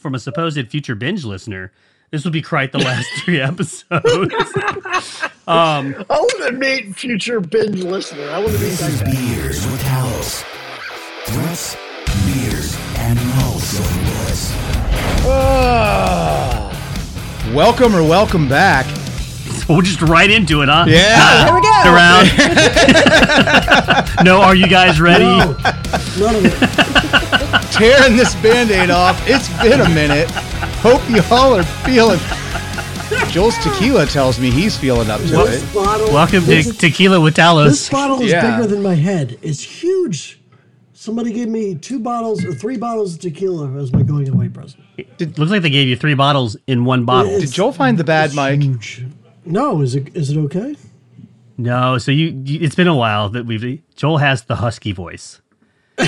from a supposed future binge listener, this would be quite the last three episodes. um, I want to meet future binge listener. I want to meet This that is guy. Beers with Talos. Threats, beers, and no silver bullets. Ah. welcome or welcome back. We'll just right into it, huh? Yeah. Uh, Here we go. Around. no, are you guys ready? No, none of it. Tearing this band-aid off. It's been a minute. Hope y'all are feeling. Joel's tequila tells me he's feeling up to This it. bottle. Welcome to this, Tequila with Talos. This bottle is Yeah. bigger than my head. It's huge. Somebody gave me two bottles or three bottles of tequila as my going away present. It looks like they gave you three bottles in one bottle. It's- Did Joel find the bad it's mic? Huge. No, is it is it okay? No, so you, you it's been a while that we've Joel has the husky voice. Um,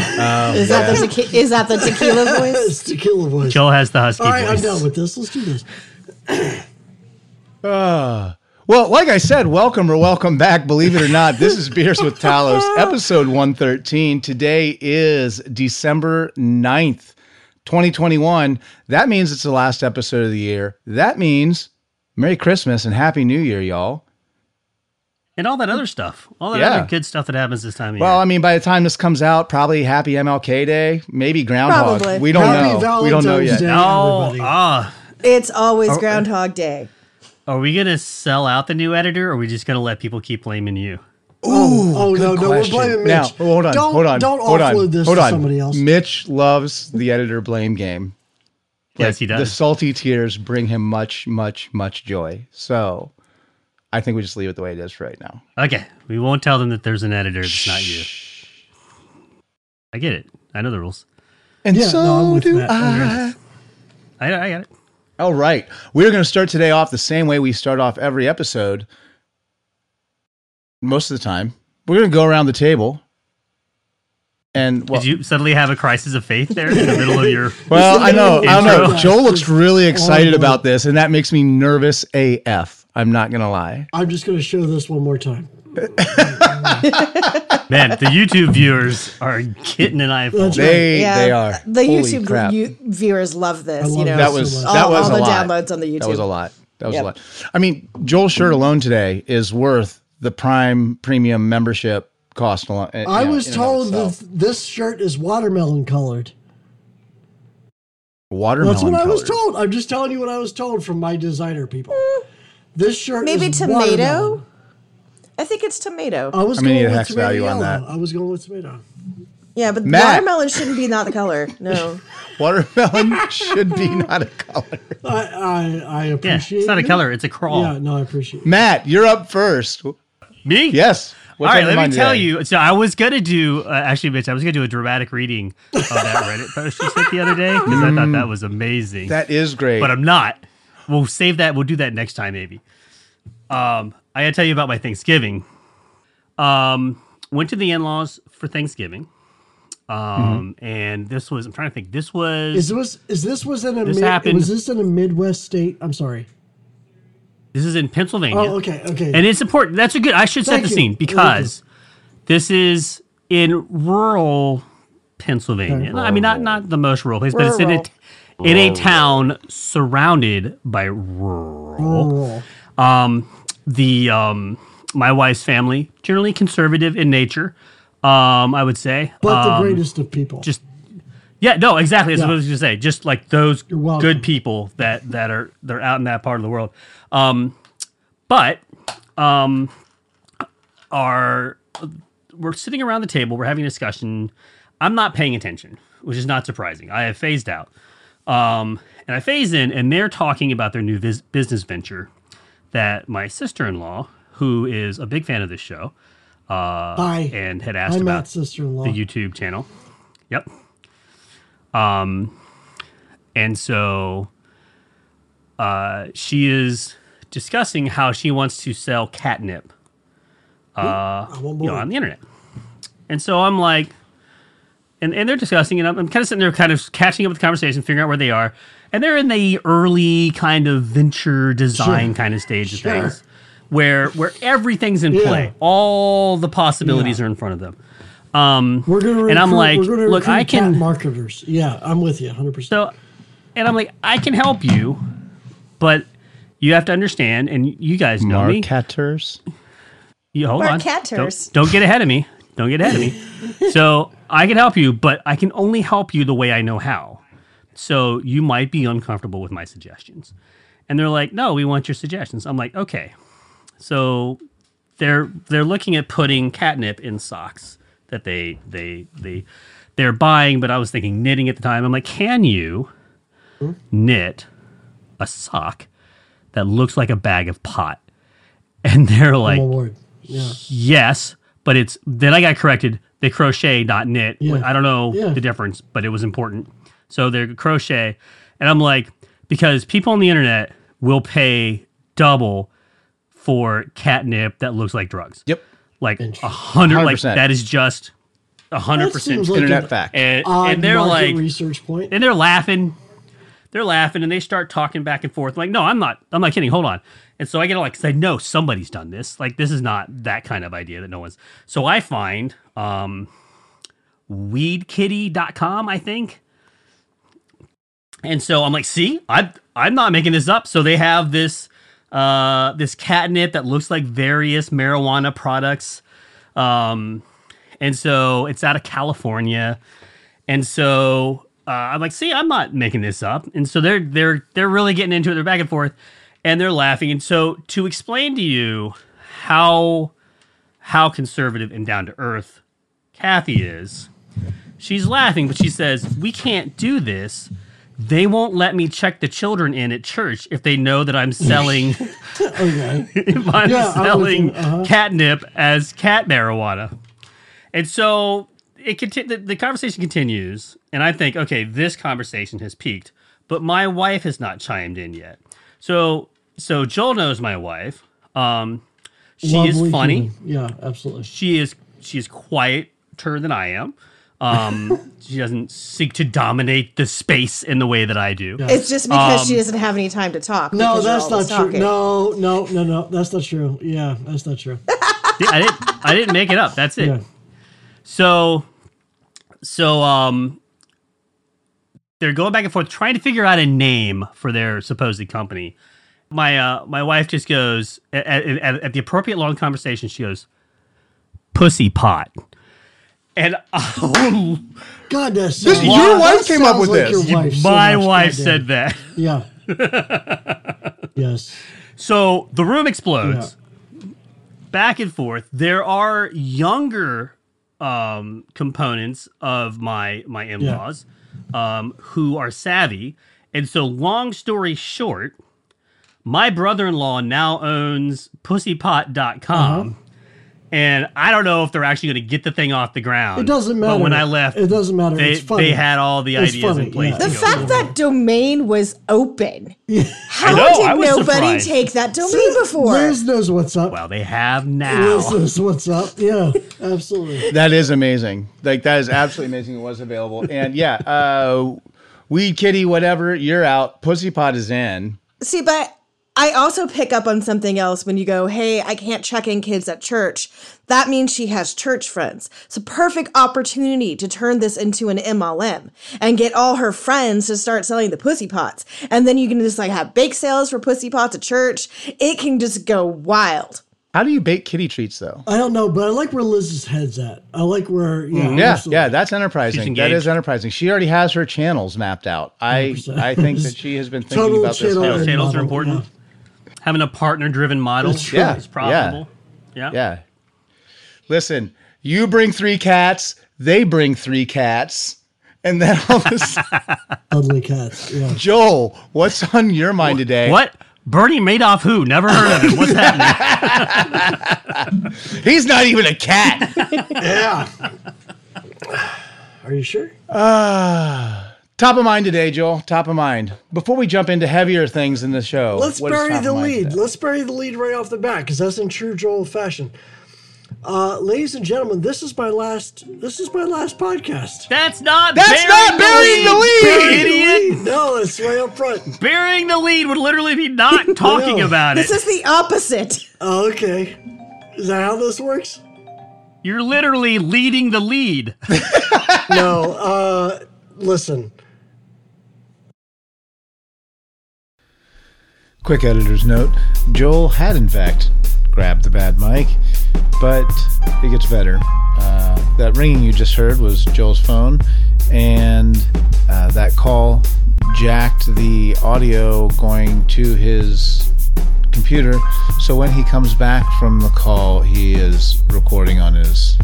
is that the tequi- is that the tequila voice? It's tequila voice. Joel has the husky voice. All right, I'm done with this. Let's do this. Uh, well, like I said, welcome or welcome back. Believe it or not, this is Beers with Talos, episode 113. Today is December 9th, 2021. That means it's the last episode of the year. That means Merry Christmas and Happy New Year, y'all. and all that other stuff, all that Yeah. other good stuff that happens this time of Well, year. Well, I mean, by the time this comes out, probably Happy MLK Day, maybe Groundhog. Probably. We don't Happy know. we don't know yet. Day. oh, everybody. ah, It's always Groundhog Day. are we gonna sell out the new editor, or are we just gonna let people keep blaming you? oh, oh no, Good no, we're blaming Mitch. Now, hold on, don't, hold on, Don't hold on, offload this hold to on. somebody else. Mitch loves the editor blame game. Yes, he does. The salty tears bring him much, much, much joy. So I think we just leave it the way it is for right now. Okay, we won't tell them that there's an editor that's not you. I get it. I know the rules. And Yeah, so no, do Matt. I'm I. I, I got it. All right. We're going to start today off the same way we start off every episode. Most of the time, we're going to go around the table. And well, Did you suddenly have a crisis of faith there in the middle of your? well, I know, I don't know. Joel looks really oh, excited Oh, about this, and that makes me nervous AF. I'm not going to lie. I'm just going to show this one more time. Man, the YouTube viewers are getting an eyeful. That's right. They Yeah, they are. The Holy YouTube crap. u- viewers love this. Love you know, that that was so that All- was all a the lot. downloads on the YouTube. That was a lot. That was Yep. a lot. I mean, Joel's shirt alone today is worth the Prime Premium membership cost. Alone, uh, I know, was in and of told that this shirt is watermelon colored. watermelon. That's what I was told. I'm just telling you what I was told from my designer people. This shirt Maybe is tomato. watermelon. I think it's tomato. I was I'm gonna going with tomato value on that. I was going with tomato. yeah, but Matt. watermelon shouldn't be not the color. No. Watermelon should be not a color. I I, I Yeah, appreciate. it's not a color; it's a crawl. Yeah, no, I appreciate. it. Matt, you're up first. Me? Yes. What's All right, let me tell today? you. So I was gonna do uh, actually, Mitch. I was gonna do a dramatic reading of that Reddit post you sent the other day because I thought that was amazing. That is great. but I'm not. We'll save that. We'll do that next time, maybe. Um, I gotta tell you about my Thanksgiving. Um, went to the in-laws for Thanksgiving. Um, and this was I'm trying to think. This was Is this is this was in a This mid, happened- was this in a Midwest state? I'm sorry. This is in Pennsylvania. Oh, okay, okay. And it's important. That's a good. I should set Thank the you. scene because this is in rural Pennsylvania. Okay. I mean, not not the most rural place, but it's in a in a town surrounded by rural. Rural. Um, the um, my wife's family generally conservative in nature. Um, I would say, but the Um, greatest of people. just yeah, no, exactly. That's Yeah. what I was gonna say. Just like those good people that that are they're out in that part of the world. Um, but um, are we're sitting around the table, we're having a discussion. I'm not paying attention, which is not surprising. I have phased out, um, and I phase in, and they're talking about their new vis- business venture that my sister-in-law, who is a big fan of this show, uh, and had asked I'm about the YouTube channel. Yep. Um, and so uh, she is discussing how she wants to sell catnip, uh, on you know, on the internet. And so I'm like, and, and they're discussing it. I'm, I'm kind of sitting there, kind of catching up with the conversation, figuring out where they are. And they're in the early kind of venture design Sure. kind of stage of things, where where everything's in Yeah. play. All the possibilities Yeah. are in front of them. Um, We're gonna and I'm like, we're gonna look, I can. marketers. Yeah, I'm with you 100. percent So and I'm like, I can help you, but you have to understand, and you guys know me. Marketers. You hold on. Marketers. Don't, don't get ahead of me. Don't get ahead of me. so I can help you, but I can only help you the way I know how. So you might be uncomfortable with my suggestions. And they're like, no, we want your suggestions. I'm like, okay. So they're they're looking at putting catnip in socks that they they they they're buying, but I was thinking knitting at the time. I'm like, can you knit a sock that looks like a bag of pot? And they're like, I'm on board. Yeah. yes, but it's then I got corrected. They crochet, not knit. Yeah. I don't know Yeah. the difference, but it was important. So they're crochet, and I'm like, because people on the internet will pay double for catnip that looks like drugs. Yep. Like a hundred, like that is just a hundred That percent. seems like Internet an fact. And, and they're like, research and they're laughing. They're laughing and they start talking back and forth. I'm like, no, I'm not. I'm not kidding. Hold on. And so I get like, cause I know somebody's done this. Like, this is not that kind of idea that no one's. So I find um, weedkitty.com, I think. And so I'm like, see, I I'm not making this up. So they have this uh, this catnip that looks like various marijuana products. Um, and so it's out of California. And so uh, I'm like, see, I'm not making this up. And so they're they're they're really getting into it. They're back and forth, and they're laughing. And so to explain to you how how conservative and down to earth Kathy is, she's laughing, but she says, "We can't do this. They won't let me check the children in at church if they know that I'm selling Okay. if I'm Yeah, selling. Uh-huh. catnip as cat marijuana." And so it conti- the, the conversation continues, and I think, okay, this conversation has peaked, but my wife has not chimed in yet. So, so Joel knows my wife. Um, she Lovely is funny. human. Yeah, absolutely. She is she is quieter than I am. Um, she doesn't seek to dominate the space in the way that I do. It's just because Um, she doesn't have any time to talk. No, because you're that's not always true. talking. No, no, no, no. That's not true. Yeah, that's not true. Yeah, I didn't I didn't make it up. That's it. Yeah. So, so um, they're going back and forth trying to figure out a name for their supposed company. My uh, my wife just goes at, at, at the appropriate long conversation. She goes, "Pussy pot," and oh, God, that's This- your wife came up with this. Your wife so my much, wife goddamn. said that. Yeah. yes. So the room explodes. Back and forth. There are younger um, components of my my in laws um, who are savvy, and so long story short, my brother in law now owns PussyPot.com. Uh-huh. And I don't know if they're actually going to get the thing off the ground. It doesn't But when. I left, It doesn't matter. They, It's funny. they had all the It's ideas funny, in place. yeah. The fact with. that domain was open. How know, did nobody surprised. take that domain before? Liz knows what's up. well, they have now. Liz knows what's up. Yeah, absolutely. That is amazing. Like that is absolutely amazing. It was available, and yeah, uh, weed kitty, whatever. You're out. Pussy pot is in. See, but I also pick up on something else when you go, hey, I can't check in kids at church. That means she has church friends. It's a perfect opportunity to turn this into an MLM and get all her friends to start selling the pussy pots. And then you can just like have bake sales for pussy pots at church. It can just go wild. How do you bake kitty treats though? I don't know, but I like where Liz's head's at. I like where. Yeah, mm-hmm. Yeah, absolutely. yeah, that's enterprising. That is enterprising. She already has her channels mapped out. I 100%. I think that she has been thinking Total about this. channel whole- Channels are model, important. Having a partner driven model That's Yeah, is profitable. Yeah. Yeah. Listen, you bring three cats, they bring three cats, and then all this. Ugly cats. Yeah. Joel, what's on your mind today? What? Bernie Madoff who? Never heard of him. What's happening? He's not even a cat. Yeah. Are you sure? Ah. Top of mind today, Joel. Top of mind. Before we jump into heavier things in the show, Let's what is bury top the of mind lead. today? Let's bury the lead right off the bat because that's in true Joel fashion. Uh, ladies and gentlemen, this is my last. This is my last podcast. That's not That's burying not burying the lead! Bury the Idiot. lead. No, it's right up front. Burying the lead would literally be not talking know. about it. This is the opposite. Oh, okay. Is that how this works? You're literally leading the lead. No. Uh, listen. Quick editor's note Joel had, in fact, grabbed the bad mic, but it gets better. Uh, that ringing you just heard was Joel's phone, and uh, that call jacked the audio going to his computer. So when he comes back from the call, he is recording on his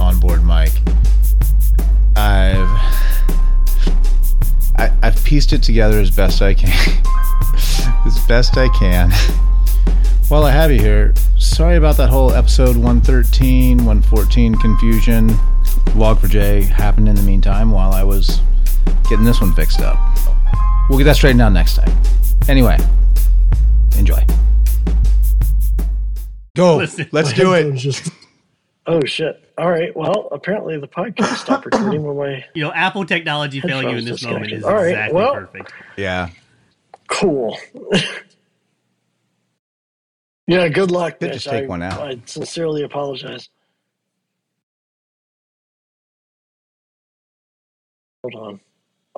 onboard mic. I've I, I've pieced it together as best I can. as best I can. While I have you here, sorry about that whole episode 113, 114 confusion. Log4j happened in the meantime while I was getting this one fixed up. We'll get that straightened out next time. Anyway, enjoy. Go. Listen. Let's do it. Just, oh shit! All right. Well, apparently the podcast stopped recording when my You know, Apple technology failing you in this moment is. All right, exactly well- perfect. Yeah. Cool. yeah. Good luck. Mitch. just take I- one out. I sincerely apologize. Hold on.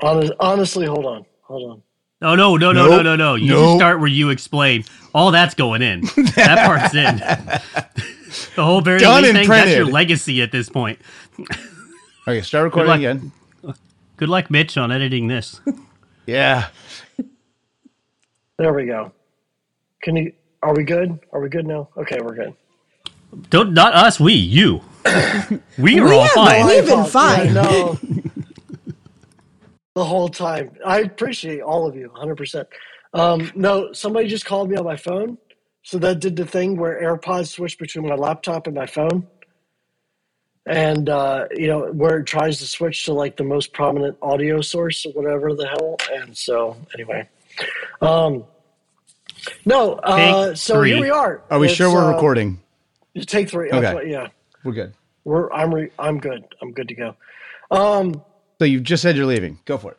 Honest, honestly, hold on. Hold on. Oh no, no, no, no, Nope. no, no! You Nope. just start where you explain. All that's going in. that part's in. the whole very Done Lee and thing. That's your legacy at this point. Okay, start recording luck. again. Good luck, Mitch, on editing this. Yeah. There we go. Can you? Are we good? Are we good now? Okay, we're good. Don't not us. We you. we are We all have fine. We've been Yeah, fine. no. the whole time. I appreciate all of you, 100%. Um, no, somebody just called me on my phone. So that did the thing where AirPods switch between my laptop and my phone. And, uh, you know, where it tries to switch to like the most prominent audio source or whatever the hell. And so, anyway. Um, no, uh, so three. here we are. Are we It's, sure we're uh, recording? Take three. That's Okay. what- yeah. We're good. We're, I'm, re- I'm good. I'm good to go. Um, So you've just said you're leaving. Go for it.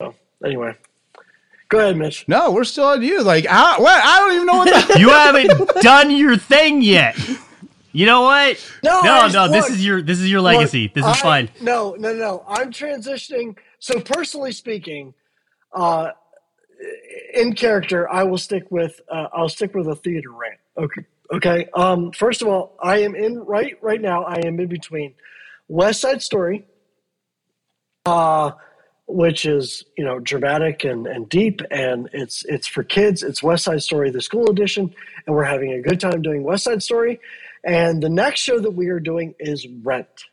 So anyway, go ahead, Mitch. No, we're still on you. Like, how, what? I don't even know what the. You haven't done your thing yet. You know what? No, no, I- no. This is your this is your legacy. Look, this is I- fine. No, no, no. I'm transitioning. So personally speaking, uh, in character, I will stick with uh, I'll stick with a theater rant. Okay. Okay. Um, first of all, I am in right right now. I am in between West Side Story, uh, which is you know dramatic and, and deep, and it's it's for kids. It's West Side Story, the school edition, and we're having a good time doing West Side Story. And the next show that we are doing is Rent.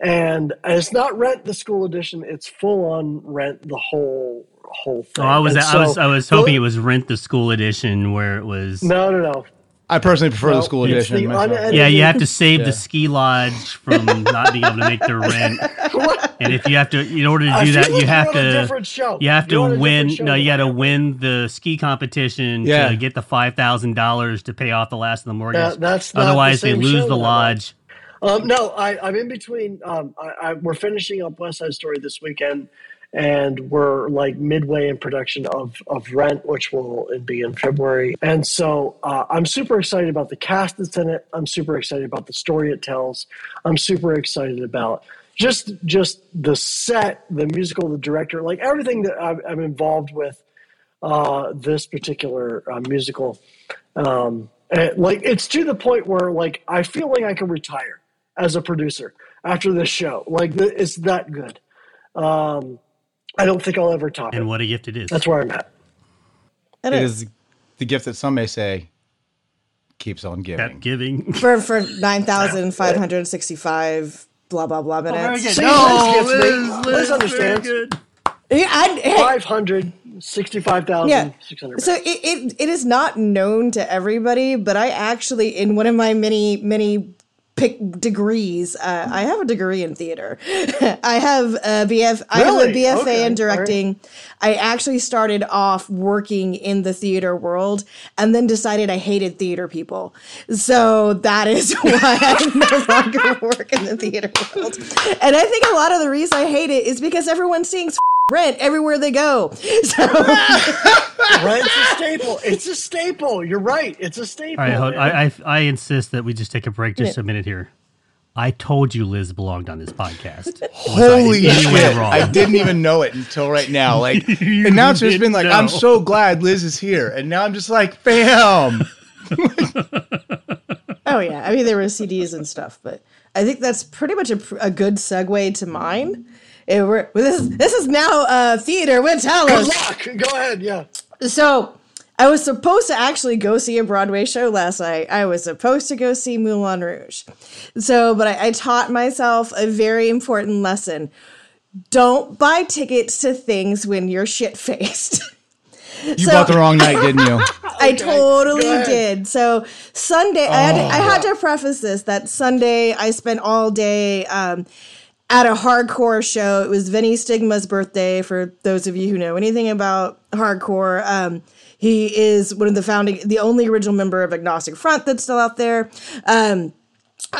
And it's not Rent the school edition; it's full on Rent the whole whole oh, thing. Oh, I was And I was I was hoping it was Rent the School edition where it was. No, no, no. I personally prefer the school edition. the myself. unedited- Yeah, you have to save Yeah. the ski lodge from not being able to make their rent, and if you have to, in order to do that, like you have to show. you have You're to win. No, you got to win the ski competition Yeah. to get the five thousand dollars to pay off the last of the mortgage. That- that's not the Otherwise, they lose show the that lodge. Um, no, I, I'm in between. Um, I, I, we're finishing up West Side Story this weekend, and we're like midway in production of, of Rent, which will be in February. And so uh, I'm super excited about the cast that's in it. I'm super excited about the story it tells. I'm super excited about just just the set, the musical, the director, like everything that I'm, I'm involved with uh, this particular uh, musical. Um, like it's to the point where like I feel like I can retire as a producer after this show. Like it's that good. Um, I don't think I'll ever top And it. what a gift it is. That's where I'm at. It It is. is the gift that some may say keeps on giving. Kept giving. for for nine thousand five hundred sixty five blah blah blah minutes. See, No, Liz gets me. Liz, Liz Liz, understands. Yeah, I- hey, Five hundred sixty-five thousand yeah. six hundred. So it, it it is not known to everybody, but I actually in one of my many many pick degrees, uh, I have a degree in theater. I have a BF. I have a BFA Okay, in directing. I actually started off working in the theater world, and then decided I hated theater people. So that is why I no longer work in the theater world. And I think a lot of the reason I hate it is because everyone seeing rent everywhere they go. So. Rent's a staple. It's a staple. You're right. It's a staple. All right, hold. I, I I insist that we just take a break just a minute here. I told you Liz belonged on this podcast. Was Holy I in any way shit! wrong? I didn't even know it until right now. Like, You and now it's just been like, I'm so glad Liz is here, and now I'm just like, bam. Oh yeah, I mean there were CDs and stuff, but I think that's pretty much a, a good segue to mine. It were, well, this, is- this is now uh, theater with Good luck. Go ahead. Yeah. So I was supposed to actually go see a Broadway show last night. I was supposed to go see Moulin Rouge. So, but I, I taught myself a very important lesson. Don't buy tickets to things when you're shit faced. You bought the wrong night, didn't you? I totally did. So Sunday, I, had to, I had to preface this that Sunday I spent all day um, at a hardcore show. It was Vinny Stigma's birthday. For those of you who know anything about hardcore, um, he is one of the founding, the only original member of Agnostic Front that's still out there. Um,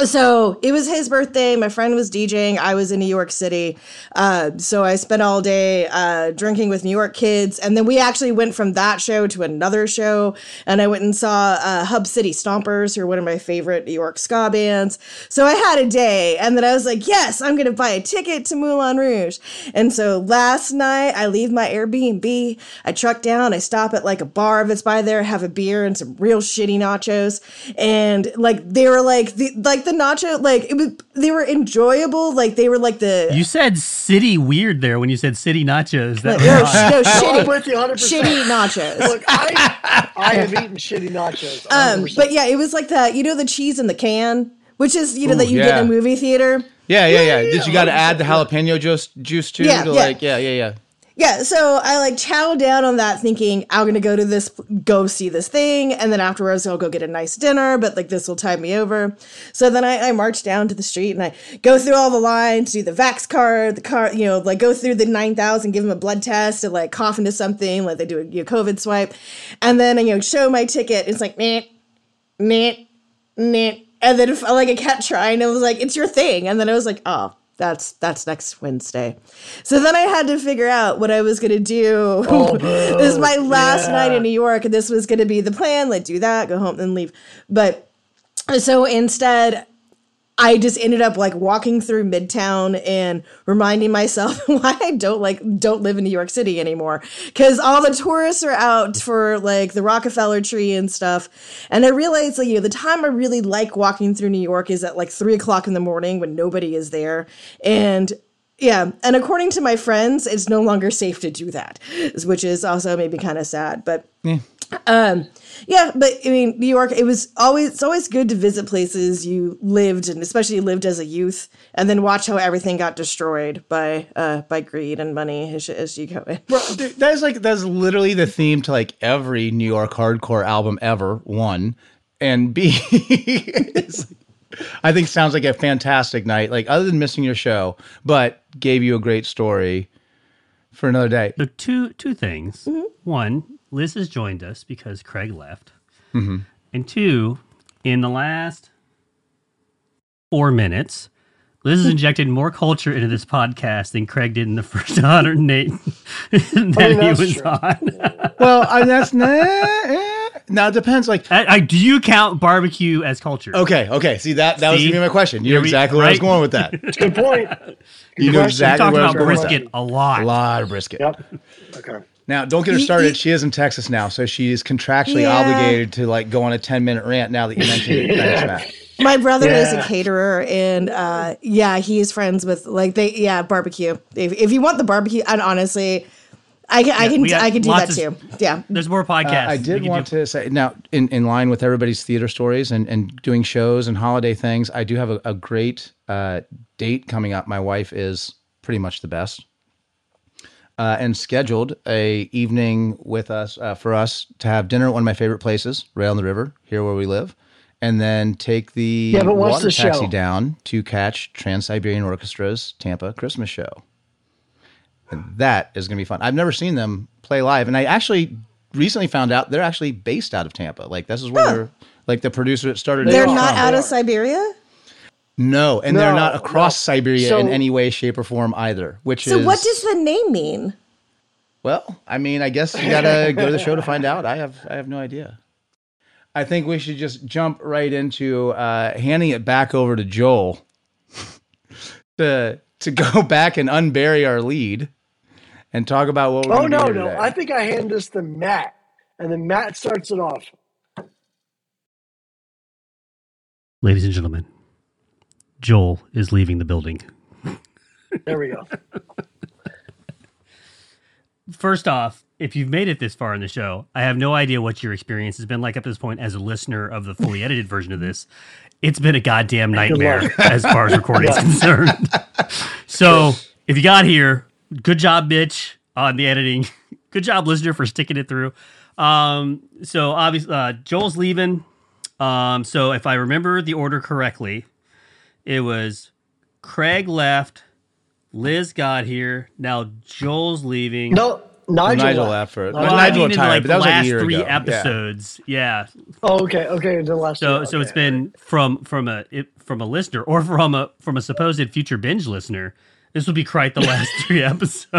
so it was his birthday. My friend was DJing. I was in New York City. Uh, so I spent all day uh, drinking with New York kids. And then we actually went from that show to another show. And I went and saw uh, Hub City Stompers, who are one of my favorite New York ska bands. So I had a day. And then I was like, yes, I'm going to buy a ticket to Moulin Rouge. And so last night, I leave my Airbnb. I truck down. I stop at like a bar it's by there, have a beer and some real shitty nachos. And like, they were like, the, like the nacho, like it was, they were enjoyable. Like they were like the, You said city weird there when you said city nachos. That no, was sh- odd. no, No, shitty, with you 100%. shitty nachos. Look, I, I have eaten shitty nachos. Um, 100%. but yeah, it was like the, you know, the cheese in the can, which is, you know, Ooh, that you get in a movie theater. Yeah, yeah, yeah. Did yeah, you got to add the jalapeno juice juice too? Yeah, to yeah. like, yeah, yeah, yeah. Yeah, so I like chow down on that, thinking I'm gonna go to this, go see this thing, and then afterwards I'll go get a nice dinner. But like this will tide me over. So then I, I march down to the street and I go through all the lines, do the Vax card, the car, you know, like go through the nine thousand, give them a blood test, and like cough into something, like they do a you know, COVID swipe, and then I, you know show my ticket. It's like meh, meh, meh, and then like I kept trying, it was like it's your thing, and then I was like oh. That's that's next Wednesday. So then I had to figure out what I was gonna do. Oh, this is my last Yeah. night in New York, and this was gonna be the plan. Like do that, go home, then leave. But so instead, I just ended up like walking through Midtown and reminding myself why I don't like don't live in New York City anymore. Because all the tourists are out for like the Rockefeller tree and stuff, and I realized like you know the time I really like walking through New York is at like three o'clock in the morning when nobody is there, and yeah, and according to my friends, it's no longer safe to do that, which is also maybe kind of sad, but. Um, yeah, but I mean, New York. It was always it's always good to visit places you lived, and especially lived as a youth, and then watch how everything got destroyed by uh by greed and money as, as you go in. Well, that is like that's literally the theme to like every New York hardcore album ever. One and B, it's like- I think sounds like a fantastic night. Like other than missing your show, but gave you a great story for another day. So two two things. Mm-hmm. One, Liz has joined us because Craig left, Mm-hmm. and two, in the last four minutes, Liz has injected more culture into this podcast than Craig did in the first 108 that he that's was true. on. Well, I, that's nah, eh. now it depends. Like I, I, do you count barbecue as culture? okay, okay. See that that was gonna be my question. You Here know we- exactly where I was going with that. Good point. You know question. We exactly talked where I was about going with that. brisket a lot. A lot of brisket. Yep. Okay. Now, don't get her Ye- started. ye- She is in Texas now, so she is contractually Yeah. obligated to like go on a ten minute rant. Now that you mentioned it, Thanks, Matt. My brother is a caterer, and uh, yeah, he's friends with like they yeah barbecue. If, if you want the barbecue, and honestly, I can I can I can do that lots too. Yeah, There's more podcasts. Uh, I did want do. to say now, in, in line with everybody's theater stories and, and doing shows and holiday things, I do have a, a great uh, date coming up. My wife is pretty much the best. Uh, and scheduled a evening with us uh, for us to have dinner at one of my favorite places, right on the river, here where we live, and then take the Yeah, but water the taxi show? down to catch Trans Siberian Orchestra's Tampa Christmas show. And that is going to be fun. I've never seen them play live, and I actually recently found out they're actually based out of Tampa. Like this is where they're like the producer that started. they're not from. out of. Siberia. No, and they're not across no. Siberia So- in any way, shape, or form either. Which So is what does the name mean? well, I mean, I guess you gotta go to the show to find out. I have I have no idea. I think we should just jump right into uh, handing it back over to Joel to to go back and unbury our lead and talk about what we're Oh going to no, do no! today. I think I hand this to Matt, and then Matt starts it off. Ladies and gentlemen, Joel is leaving the building. There we go. First off, if you've made it this far in the show, I have no idea what your experience has been like up to this point as a listener of the fully edited version of this. It's been a goddamn nightmare as far as recording is concerned. so if you got here, good job, bitch, on the editing. Good job, listener, for sticking it through. Um, so obviously, uh, Joel's leaving. Um, so if I remember the order correctly, it was Craig left, Liz got here. Now Joel's leaving. No, Nigel. Nigel left. left first. Nigel Well, I mean retired, like but the that was like a last year three ago. Episodes. episodes. Yeah. Oh, okay, okay. The last. So two, so it's okay. been from from a it, from a listener or from a from a supposed future binge listener. This will be quite the last three episodes.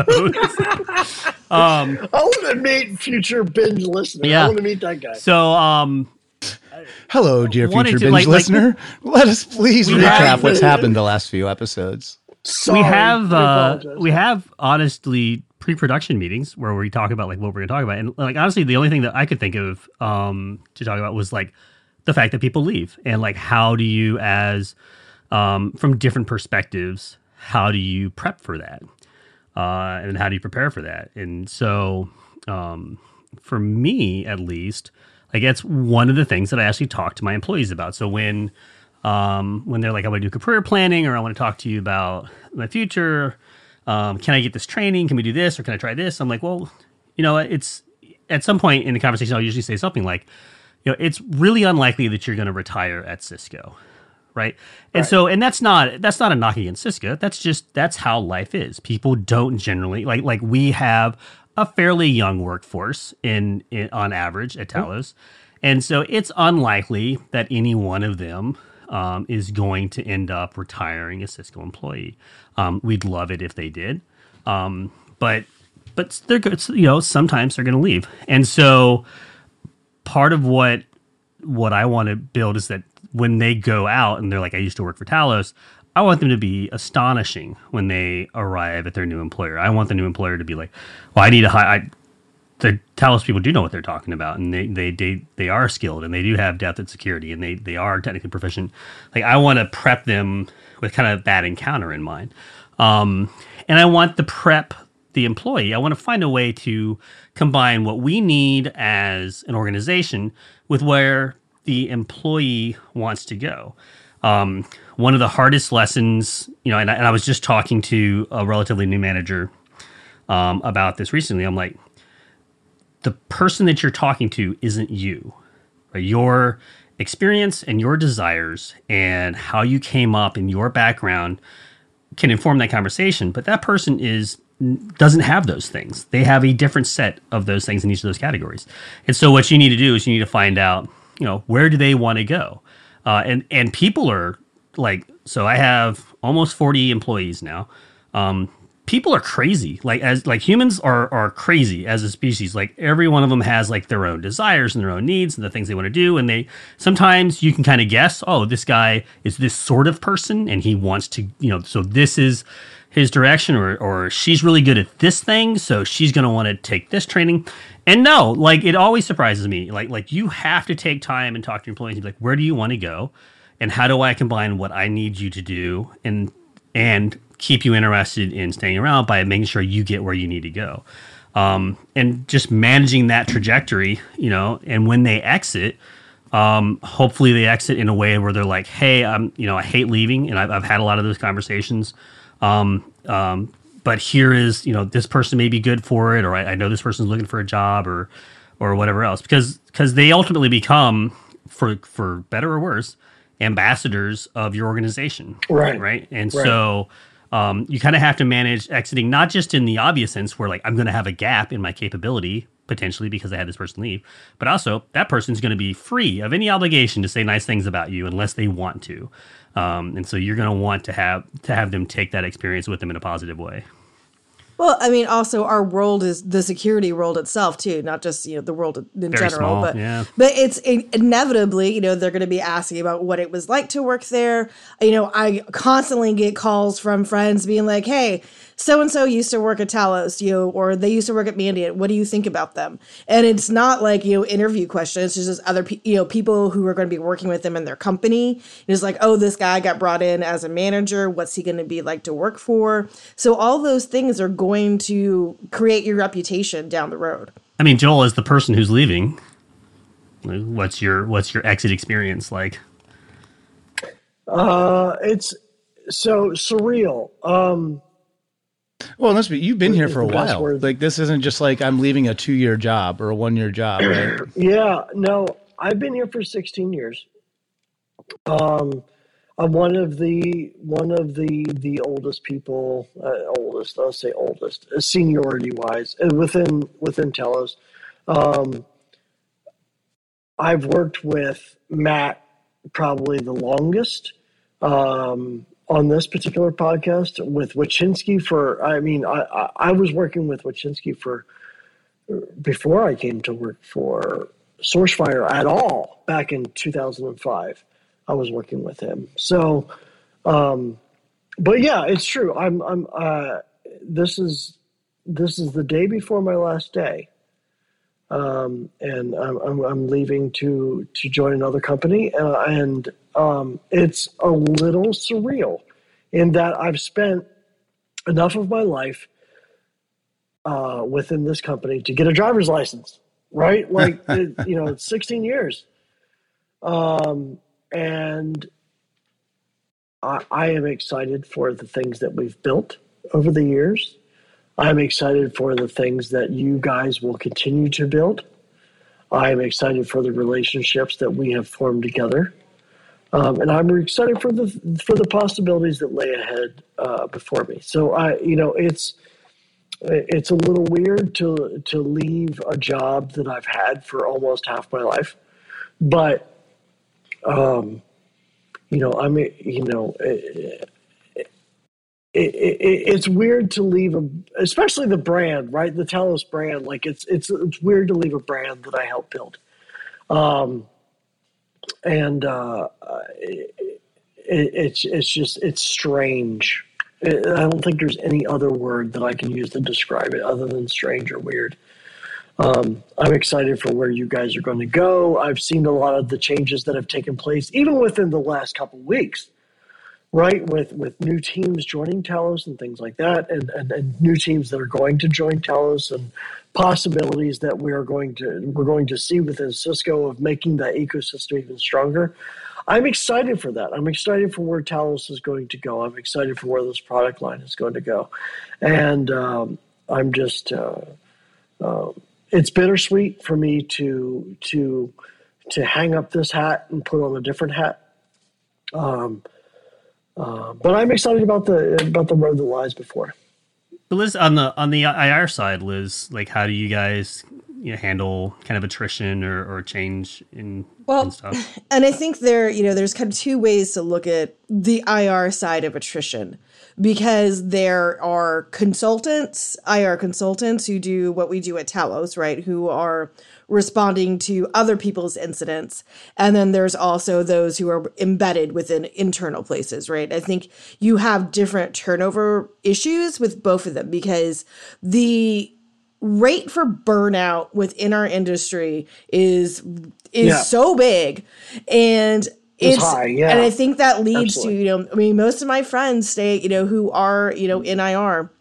um. I want to meet future binge listener. Yeah. I want to meet that guy. So um. Hello, dear future to, binge like- like- listener. Let us please recap what's happened the last few episodes. Sorry, we have uh we have honestly pre-production meetings where we talk about like what we're going to talk about. And like honestly the only thing that i could think of um to talk about was like the fact that people leave and like how do you as um from different perspectives how do you prep for that? Uh and how do you prepare for that? And so um for me at least like that's one of the things that i actually talk to my employees about so when um, when they're like, I want to do career planning or I want to talk to you about my future. Um, can I get this training? Can we do this or can I try this? I'm like, well, you know, it's at some point in the conversation, I'll usually say something like, you know, it's really unlikely that you're going to retire at Cisco. Right. And so, and that's not, that's not a knock against Cisco. That's just, that's how life is. People don't generally like, like we have a fairly young workforce in, in on average at Talos. And so it's unlikely that any one of them um, is going to end up retiring a Cisco employee. Um, we'd love it if they did, um, but but they're good. You know, sometimes they're going to leave, and so part of what what I want to build is that when they go out and they're like, I used to work for Talos. I want them to be astonishing when they arrive at their new employer. I want the new employer to be like, "Well, I need to hire." the Talos people do know what they're talking about, and they they they, they are skilled, and they do have depth and security, and they they are technically proficient. Like I want to prep them with kind of that encounter in mind, um, and I want to prep the employee. I want to find a way to combine what we need as an organization with where the employee wants to go. Um, one of the hardest lessons, you know, and I, and I was just talking to a relatively new manager um, about this recently. I'm like, the person that you're talking to isn't you. Right? Your experience and your desires and how you came up in your background can inform that conversation, but that person is doesn't have those things. They have a different set of those things in each of those categories. And so what you need to do is you need to find out, you know, where do they want to go? Uh, and and people are like, so I have almost 40 employees now. Um, people are crazy. Like as like humans are are crazy as a species. Like every one of them has like their own desires and their own needs and the things they want to do. And they sometimes you can kind of guess, oh, this guy is this sort of person and he wants to, you know, so this is his direction or or she's really good at this thing, so she's gonna want to take this training. And no, like it always surprises me. Like like you have to take time and talk to your employees like, where do you want to go? And how do I combine what I need you to do and and keep you interested in staying around by making sure you get where you need to go. Um, and just managing that trajectory, you know, and when they exit, um, hopefully they exit in a way where they're like, Hey, I'm, you know, I hate leaving. And I've, I've had a lot of those conversations. Um, um, but here is, you know, this person may be good for it, or I, I know this person's looking for a job or, or whatever else, because, because they ultimately become for, for better or worse, ambassadors of your organization. Right. Right. And Right. so, um, you kind of have to manage exiting, not just in the obvious sense where like I'm going to have a gap in my capability potentially because I had this person leave, but also that person's going to be free of any obligation to say nice things about you unless they want to. Um, and so you're going to want to have to have them take that experience with them in a positive way. Well, I mean, also our world is the security world itself too, not just you know the world in Very general, small, but yeah. but it's in- inevitably you know they're going to be asking about what it was like to work there. You know, I constantly get calls from friends being like, "Hey, so and so used to work at Talos, you know, or they used to work at Mandiant. What do you think about them?" And it's not like you know interview questions; it's just other pe- you know people who are going to be working with them in their company. It's like, "Oh, this guy got brought in as a manager. What's he going to be like to work for?" So all those things are going to create your reputation down the road. I mean, Joel, as the person who's leaving, what's your what's your exit experience like? Uh, it's so surreal. Um, Well, let's be. You've been here for a while. word. Like this isn't just like I'm leaving a two year job or a one year job. Right? yeah, no, I've been here for 16 years. Um, I'm one of the one of the the oldest people, uh, oldest. I'll say oldest, uh, seniority wise, uh, within within Talos. Um, I've worked with Matt probably the longest um, on this particular podcast with Watchinski for. I mean, I, I, was working with Watchinski for before I came to work for Sourcefire at all back in 2005. I was working with him. So, um, but yeah, it's true. I'm, I'm, uh, this is, this is the day before my last day. Um, and I'm, I'm, I'm leaving to, to join another company. Uh, and, um, it's a little surreal in that I've spent enough of my life uh, within this company to get a driver's license, right? Like, it, you know, it's 16 years. Um, and I, I am excited for the things that we've built over the years. I'm excited for the things that you guys will continue to build. I'm excited for the relationships that we have formed together. Um, and I'm excited for the for the possibilities that lay ahead uh, before me. So I, you know, it's it's a little weird to to leave a job that I've had for almost half my life, but um, you know, I mean, you know, it, it's weird to leave a, especially the brand, right? The Talos brand, like it's it's it's weird to leave a brand that I helped build, um, and uh, it, it's it's just it's strange. I don't think there's any other word that I can use to describe it other than strange or weird. Um, I'm excited for where you guys are going to go. I've seen a lot of the changes that have taken place, even within the last couple of weeks, right? With with new teams joining Talos and things like that, and, and, and new teams that are going to join Talos, and possibilities that we are going to we're going to see within Cisco of making that ecosystem even stronger. I'm excited for that. I'm excited for where Talos is going to go. I'm excited for where this product line is going to go, and um, I'm just. Uh, uh, it's bittersweet for me to to to hang up this hat and put on a different hat. Um, uh, but I'm excited about the about the road that lies before. But Liz, on the on the IR side, Liz, like how do you guys you know, handle kind of attrition or, or change in, Well, in stuff? And I think there, you know, there's kind of two ways to look at the IR side of attrition because there are consultants, IR consultants who do what we do at Talos, right? Who are responding to other people's incidents. And then there's also those who are embedded within internal places, right? I think you have different turnover issues with both of them because the rate for burnout within our industry is is Yeah. so big and it's, high, yeah. and I think that leads Absolutely. to you know I mean most of my friends stay you know who are you know in IR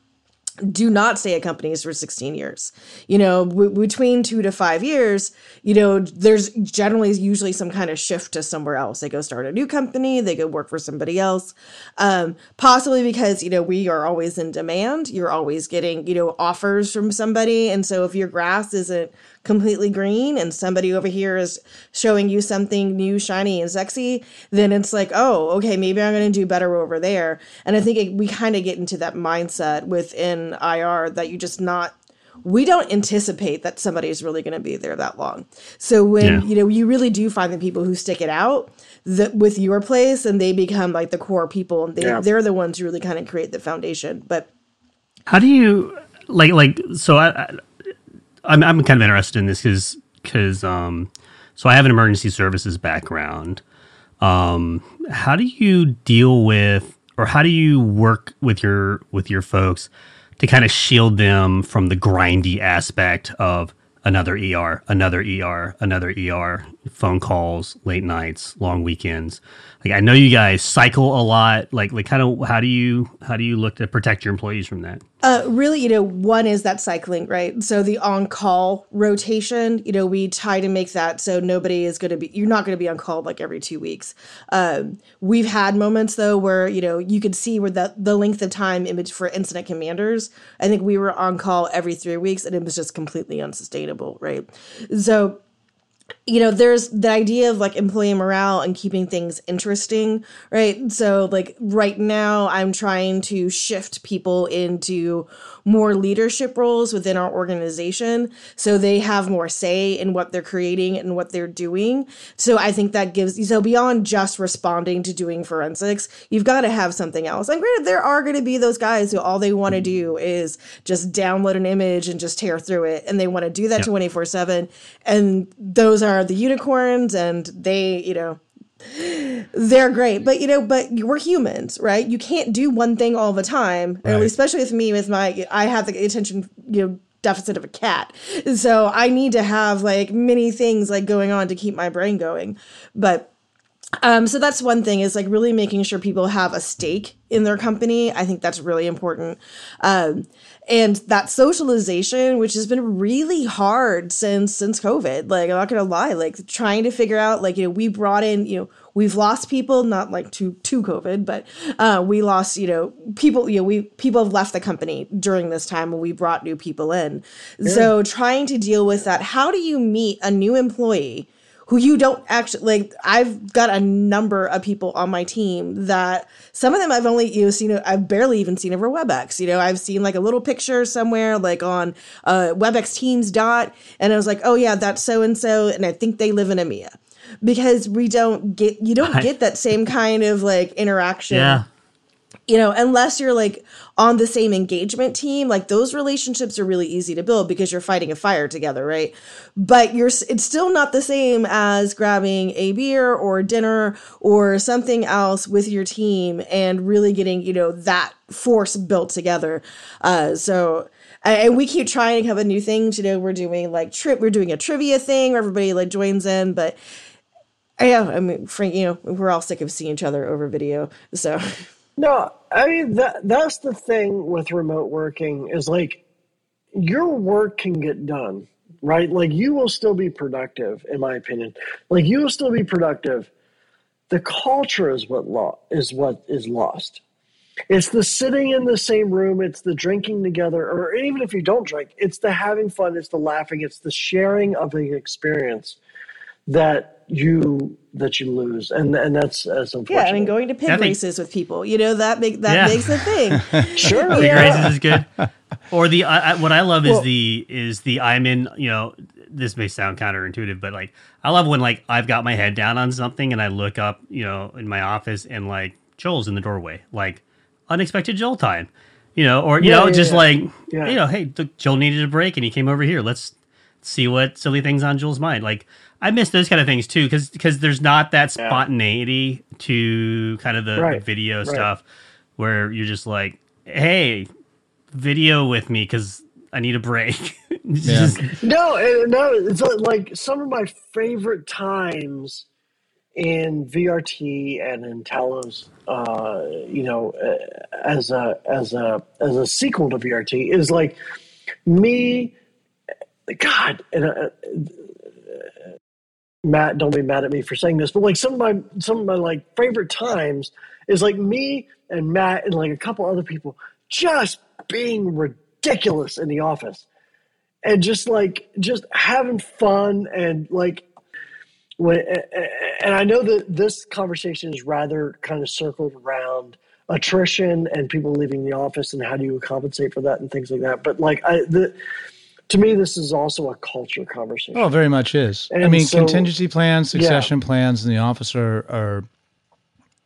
do not stay at companies for 16 years. You know, w- between two to five years, you know, there's generally usually some kind of shift to somewhere else. They go start a new company, they go work for somebody else. Um, possibly because, you know, we are always in demand. You're always getting, you know, offers from somebody. And so if your grass isn't completely green and somebody over here is showing you something new, shiny, and sexy, then it's like, oh, okay, maybe I'm going to do better over there. And I think it, we kind of get into that mindset within IR that you just not. We don't anticipate that somebody's really going to be there that long. So when Yeah. you know you really do find the people who stick it out that with your place and they become like the core people and they Yeah. they're the ones who really kind of create the foundation. But How do you like like so? I, I I'm I'm kind of interested in this because because um so I have an emergency services background. Um, how do you deal with or how do you work with your with your folks to kind of shield them from the grindy aspect of another ER, another ER, another ER, phone calls, late nights, long weekends. Like I know you guys cycle a lot. Like like kind of how do you how do you look to protect your employees from that? Uh, really, you know, one is that cycling, right? So the on call rotation, you know, we try to make that so nobody is going to be, you're not going to be on call like every two weeks. Um, we've had moments though where, you know, you could see where the, the length of time image for incident commanders, I think we were on call every three weeks and it was just completely unsustainable, right? So, you know, there's the idea of like employee morale and keeping things interesting, right? So, like, right now, I'm trying to shift people into more leadership roles within our organization so they have more say in what they're creating and what they're doing. So, I think that gives you so beyond just responding to doing forensics, you've got to have something else. And granted, there are going to be those guys who all they want to mm-hmm. do is just download an image and just tear through it, and they want to do that 24 7. And those are the unicorns, and they, you know, they're great but you know but we're humans right you can't do one thing all the time Right. especially with me with my i have the attention you know deficit of a cat so i need to have like many things like going on to keep my brain going but um, so that's one thing is like really making sure people have a stake in their company. I think that's really important. Um, and that socialization, which has been really hard since since COVID. Like I'm not gonna lie, like trying to figure out like you know we brought in you know we've lost people not like to to COVID, but uh, we lost you know people you know we people have left the company during this time when we brought new people in. So trying to deal with that. How do you meet a new employee? Who you don't actually like i've got a number of people on my team that some of them i've only you know seen i've barely even seen over webex you know? I've seen like a little picture somewhere like on uh, webex teams dot and i was like oh yeah that's so and so and i think they live in emea because we don't get you don't get that same kind of like interaction. Yeah. you know, unless you're like on the same engagement team, like those relationships are really easy to build because you're fighting a fire together, right? But you're it's still not the same as grabbing a beer or dinner or something else with your team and really getting, you know, that force built together. Uh so and we keep trying to have a new thing. You know, we're doing like trip, we're doing a trivia thing where everybody like joins in, but yeah, I mean, Frank, you know, we're all sick of seeing each other over video, so. No, I mean that that's the thing with remote working is like your work can get done, right? Like you will still be productive, in my opinion. Like you will still be productive. The culture is what lo- is what is lost. It's the sitting in the same room, it's the drinking together, or even if you don't drink, it's the having fun, it's the laughing, it's the sharing of the experience that you that you lose, and and that's that's unfortunate. Yeah, I mean, going to pig I think- races with people, you know, that make that Yeah. makes a thing. sure, Big yeah. races is good. Or the I, I, what I love is the is the I'm in. You know, this may sound counterintuitive, but like I love when like I've got my head down on something and I look up, you know, in my office and like Joel's in the doorway, like unexpected Joel time, you know, or you Yeah, know, yeah, just yeah. like Yeah. you know, hey, the, Joel needed a break and he came over here. Let's see what silly things on Jules' mind. Like I miss those kind of things too, because because there's not that Yeah. spontaneity to kind of the, the video right. stuff where you're just like, hey, video with me because I need a break. Yeah. No, eh, no, it's uh, like some of my favorite times in VRT and in Talos, uh, you know, uh, as a as a as a sequel to VRT is like me. God, and uh, Matt, don't be mad at me for saying this, but like some of my some of my like favorite times is like me and Matt and like a couple other people just being ridiculous in the office and just like just having fun and like when and I know that this conversation is rather kind of circled around attrition and people leaving the office and how do you compensate for that and things like that. But like I the to me this is also a culture conversation. Oh, very much is. I mean, so- contingency plans, succession plans in the office are, are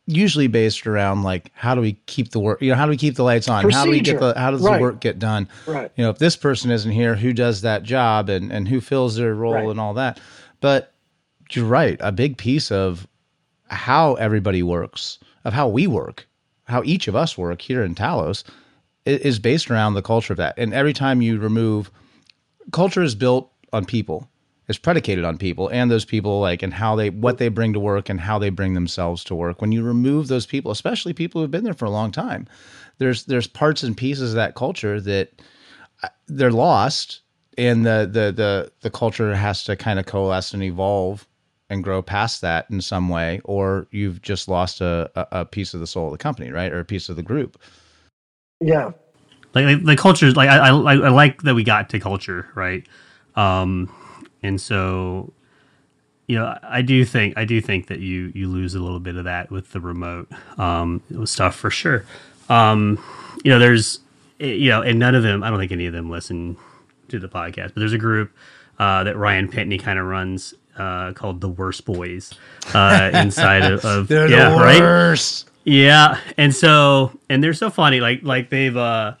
usually based around like how do we keep the work you know how do we keep the lights on how do we get Procedure. the how does Right. the work get done Right. you know if this person isn't here who does that job and and who fills their role Right. and all that but you're right a big piece of how everybody works of how we work how each of us work here in talos is based around the culture of that and every time you remove culture is built on people. It's predicated on people and those people like and how they what they bring to work and how they bring themselves to work. When you remove those people especially people who've been there for a long time there's there's parts and pieces of that culture that uh, they're lost and the the the the culture has to kind of coalesce and evolve and grow past that in some way or you've just lost a, a piece of the soul of the company right? Or a piece of the group. Yeah. Like, the culture like I, I I like that we got to culture right? Um and so you know I do think I do think that you you lose a little bit of that with the remote um stuff for sure. Um you know there's eh, you know and none of them I don't think any of them listen to the podcast but there's a group uh that Ryan Pentney kind of runs uh called the worst boys uh inside of, of yeah right? worst. Yeah, and so and they're so funny. Like like they've uh,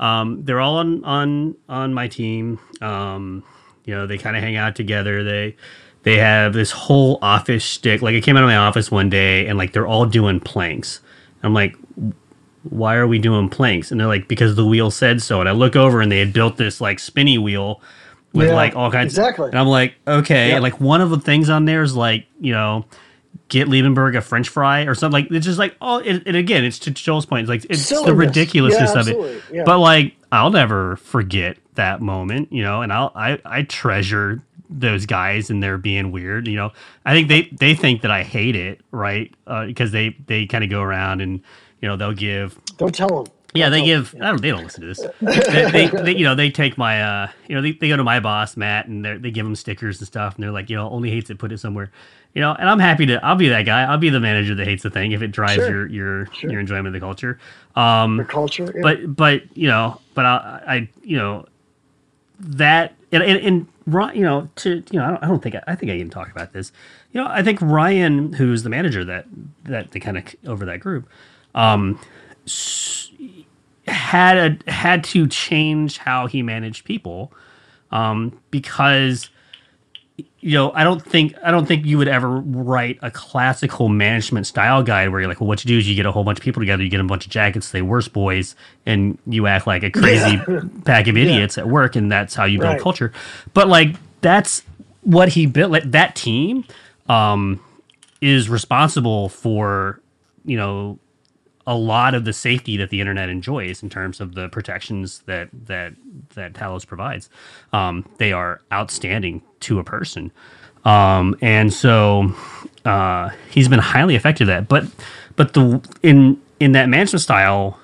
um, they're all on on on my team. Um, you know, they kind of hang out together. They they have this whole office stick. Like I came out of my office one day and like they're all doing planks. I'm like, why are we doing planks? And they're like, because the wheel said so. And I look over and they had built this like spinny wheel with Yeah, like all kinds. exactly. And I'm like, okay. Yep. And like one of the things on there is like, you know, get Liebenberg a French fry or something. Like it's just like oh, it, and again, it's to Joel's point. It's like it's the ridiculousness Yeah, of it. Yeah. But like I'll never forget that moment, you know, and I'll I I treasure those guys and they're being weird, you know. I think they they think that I hate it, right? Uh, because they they kind of go around and you know they'll give Don't tell them. yeah, they give. I don't. They don't listen to this. they, they, they, you know, they take my, uh, you know, they, they go to my boss Matt, and they they give him stickers and stuff, and they're like, you know, only hates it, put it somewhere, you know. And I'm happy to. I'll be that guy. I'll be the manager that hates the thing if it drives Sure. your your Sure. your enjoyment of the culture. Um, The culture. yeah. but but you know, but I, I you know, that and and, and you know to you know I don't, I don't think I, I think I can talk about this. You know, I think Ryan, who's the manager that that they kind of over that group, um, had a, had to change how he managed people, um, because you know, I don't think I don't think you would ever write a classical management style guide where you're like, well, what you do is you get a whole bunch of people together, you get a bunch of jackets, say worst boys, and you act like a crazy pack of idiots at work, and that's how you build Right. culture. But like that's what he built. Like, that team um, is responsible for you know a lot of the safety that the internet enjoys in terms of the protections that that that Talos provides. Um, they are outstanding to a person, um, and so uh, he's been highly effective at that. But but the in in that management style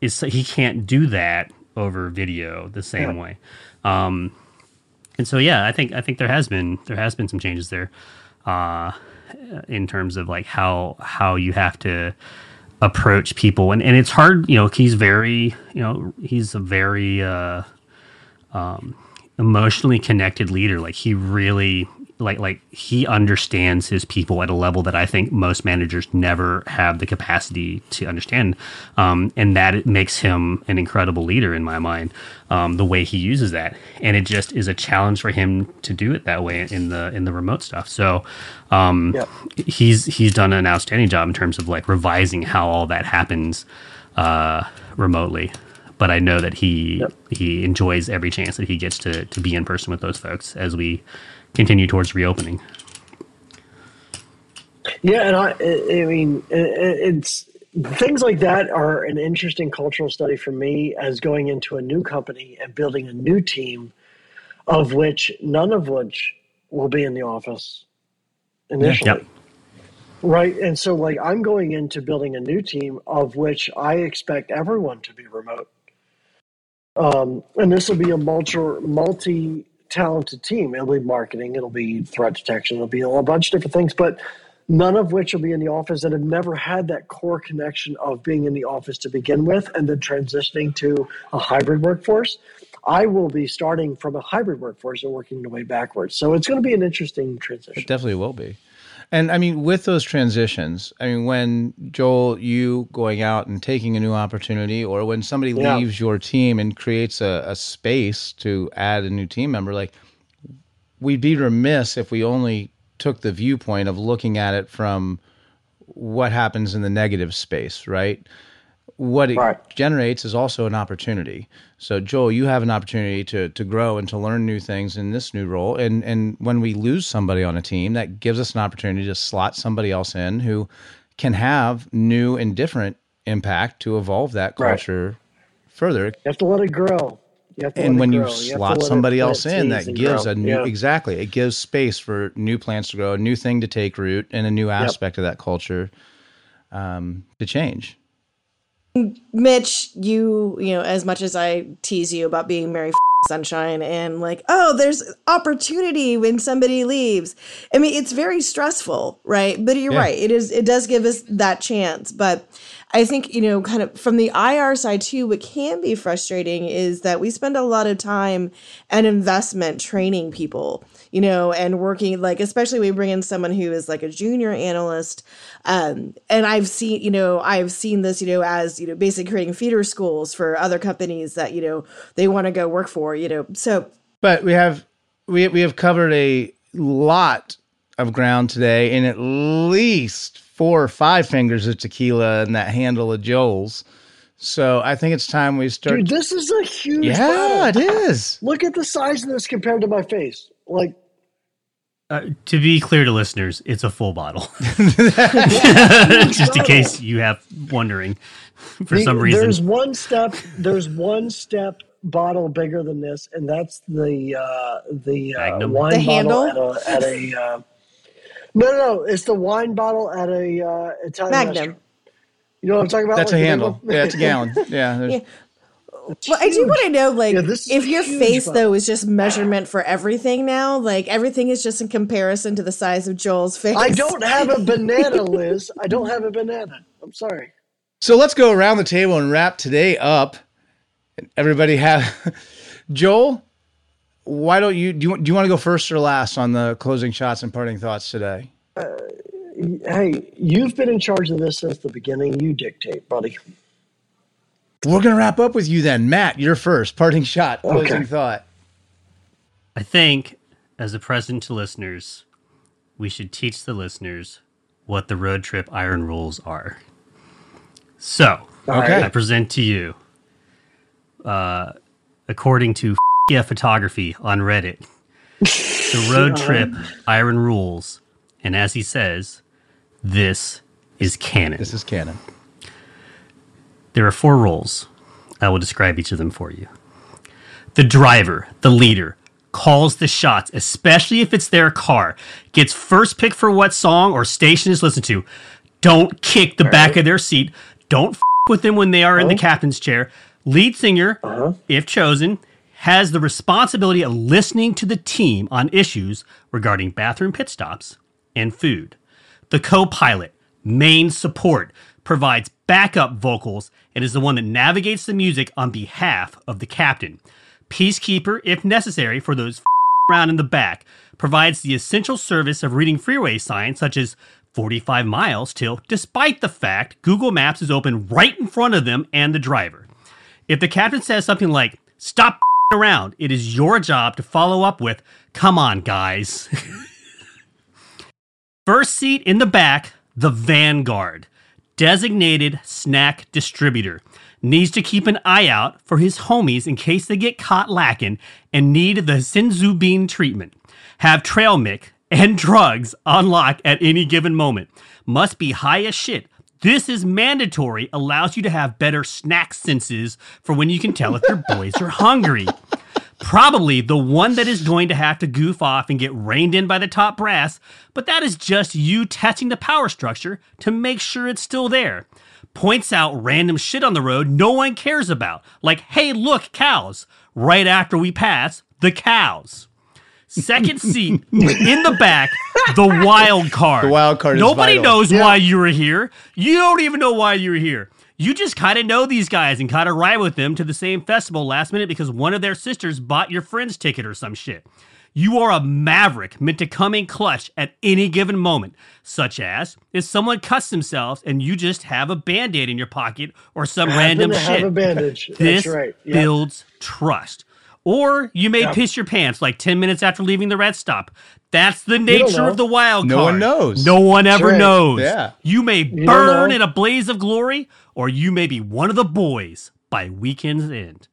is he can't do that over video the same Yeah. way. Um, and so yeah, I think I think there has been there has been some changes there uh, in terms of like how how you have to approach people and, and it's hard you know he's very you know he's a very uh um emotionally connected leader like he really like like he understands his people at a level that I think most managers never have the capacity to understand, um, and that makes him an incredible leader in my mind. Um, the way he uses that, and it just is a challenge for him to do it that way in the in the remote stuff. So, um, he's he's done an outstanding job in terms of like revising how all that happens uh, remotely. But I know that he Yep. he enjoys every chance that he gets to to be in person with those folks as we continue towards reopening. Yeah, and I, I mean, it's things like that are an interesting cultural study for me as going into a new company and building a new team, of which none of which will be in the office initially. Yep. Right. And so, like, I'm going into building a new team of which I expect everyone to be remote. Um, and this will be a multi multi talented team. It'll be marketing, it'll be threat detection, it'll be a bunch of different things, but none of which will be in the office that have never had that core connection of being in the office to begin with and then transitioning to a hybrid workforce. I will be starting from a hybrid workforce and working the way backwards. So it's going to be an interesting transition. It definitely will be. And I mean, with those transitions, I mean, when Joel, you going out and taking a new opportunity, or when somebody Yeah. leaves your team and creates a, a space to add a new team member, like we'd be remiss if we only took the viewpoint of looking at it from what happens in the negative space, right? What it Right. generates is also an opportunity. So, Joel, you have an opportunity to to grow and to learn new things in this new role. And and when we lose somebody on a team, that gives us an opportunity to slot somebody else in who can have new and different impact to evolve that Right. culture further. You have to let it grow. You have to And when you grow. have to slot somebody else in, that gives grow. a new Yeah. exactly. It gives space for new plants to grow, a new thing to take root, and a new aspect of that culture um, to change. Mitch, you, you know, as much as I tease you about being Mary Sunshine and like, oh, there's opportunity when somebody leaves. I mean, it's very stressful, right? But you're Yeah. right. It is, it does give us that chance. But I think, you know, kind of from the IR side too, what can be frustrating is that we spend a lot of time and investment training people, you know, and working like, especially we bring in someone who is like a junior analyst. Um, and I've seen, you know, I've seen this, you know, as, you know, basically creating feeder schools for other companies that, you know, they want to go work for, you know. So But we have we we have covered a lot of ground today, in at least four or five fingers of tequila and that handle of Joel's. So I think it's time we start. Dude, this is a huge yeah, it bottle. is. Look at the size of this compared to my face. Like, Uh, to be clear to listeners, it's a full bottle. Just in case you have wondering for the- some reason. there's one step. There's one step bottle bigger than this, and that's the uh, the uh, wine The bottle handle? at a, at a uh, no, no, no. It's the wine bottle at a uh, Italian Magnum. restaurant. You know what I'm talking about? That's Like a handle. one? Yeah, it's a gallon. Yeah, Yeah. Well, I do want to know, like, Yeah, if your face bottle. though is just measurement for everything now, like everything is just in comparison to the size of Joel's face. I don't have a banana, Liz. I don't have a banana. I'm sorry. So let's go around the table and wrap today up. Everybody have Joel. Why don't you do you, do you want to go first or last on the closing shots and parting thoughts today? Hey, you've been in charge of this since the beginning. You dictate, buddy. We're gonna wrap up with you then, Matt. You're first. Parting shot. Closing Okay. thought. I think, as a present to listeners, we should teach the listeners what the road trip iron rules are. So, Okay. I present to you, uh, according to yeah photography on Reddit, the road trip iron rules, and as he says, this is canon. This is canon. There are four roles. I will describe each of them for you. The driver, the leader, calls the shots, especially if it's their car, gets first pick for what song or station is listened to. Don't kick the back of their seat. Don't f- with them when they are in the oh. captain's chair. Lead singer, uh-huh. if chosen, has the responsibility of listening to the team on issues regarding bathroom pit stops and food. The co pilot, main support, provides backup vocals and is the one that navigates the music on behalf of the captain. Peacekeeper, if necessary, for those around in the back, provides the essential service of reading freeway signs such as 45 miles till, despite the fact Google Maps is open right in front of them and the driver. If the captain says something like, stop around, it is your job to follow up with, come on, guys. First seat in the back, the Vanguard, designated snack distributor, needs to keep an eye out for his homies in case they get caught lacking and need the Senzu bean treatment. Have trail mic and drugs on lock at any given moment. Must be high as shit. This is mandatory, allows you to have better snack senses for when you can tell if your boys are hungry probably the one that is going to have to goof off and get reined in by the top brass, but that is just you testing the power structure to make sure it's still there. Points out random shit on the road no one cares about, like, hey, look, cows, right after we pass the cows. Second seat in the back, the wild card. The wild card is Nobody vital. knows why you were here. You don't even know why you were here. You just kind of know these guys and kind of ride with them to the same festival last minute because one of their sisters bought your friend's ticket or some shit. You are a maverick meant to come in clutch at any given moment, such as if someone cuts themselves and you just have a band aid in your pocket or some random Happen to shit. have a bandage. This That's right. Yep. builds trust. Or you may Yep. piss your pants like 10 minutes after leaving the red stop. That's the nature of the wild card. No one knows. No one ever right. knows. Yeah. You may don't burn in a blaze of glory, or you may be one of the boys by weekend's end.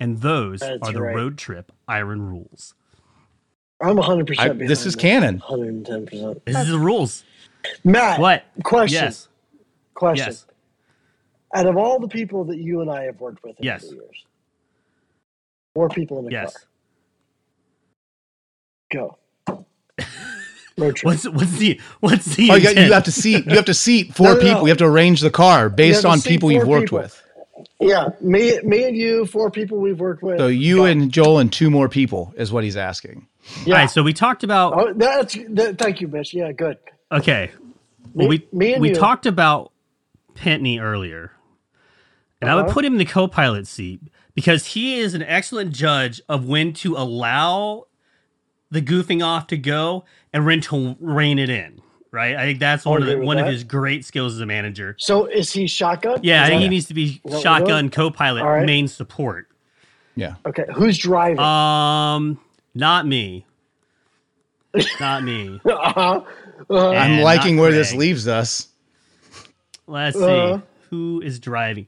And those That's are the right. road trip iron rules. I'm 100% I- this is canon. 110%. This is the rules. Matt, What? question. Yes. Question. Yes. Out of all the people that you and I have worked with in Yes. the years, more people in the Yes. car. Go. Road trip. What's what's the what's the Oh, you, got, you have to seat. You have to seat four No, no, people. no. You have to arrange the car based on people you've worked people. with. Yeah, me, me and you, four people we've worked with. So you Go. and Joel and two more people is what he's asking. yeah. All right, so we talked about Oh, that's that, thank you, Mitch. Yeah, good. Okay. Well, Me- we me and we you. talked about Pentney earlier, and I would Uh-huh. put him in the co-pilot seat because he is an excellent judge of when to allow the goofing off to go and when to rein it in. Right? I think that's one of the, with one of his great skills as a manager. So is he shotgun? Yeah, I think he needs to be what shotgun doing? co-pilot All right. main support. Yeah. Okay, who's driving? Um, not me. Not me. Uh-huh. I'm liking not where this leaves us. Let's Uh. see who is driving.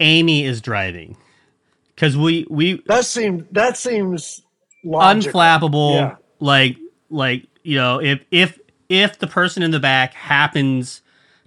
Amy is driving because we we That seems that seems logical. unflappable. Yeah. Like like you know if if if the person in the back happens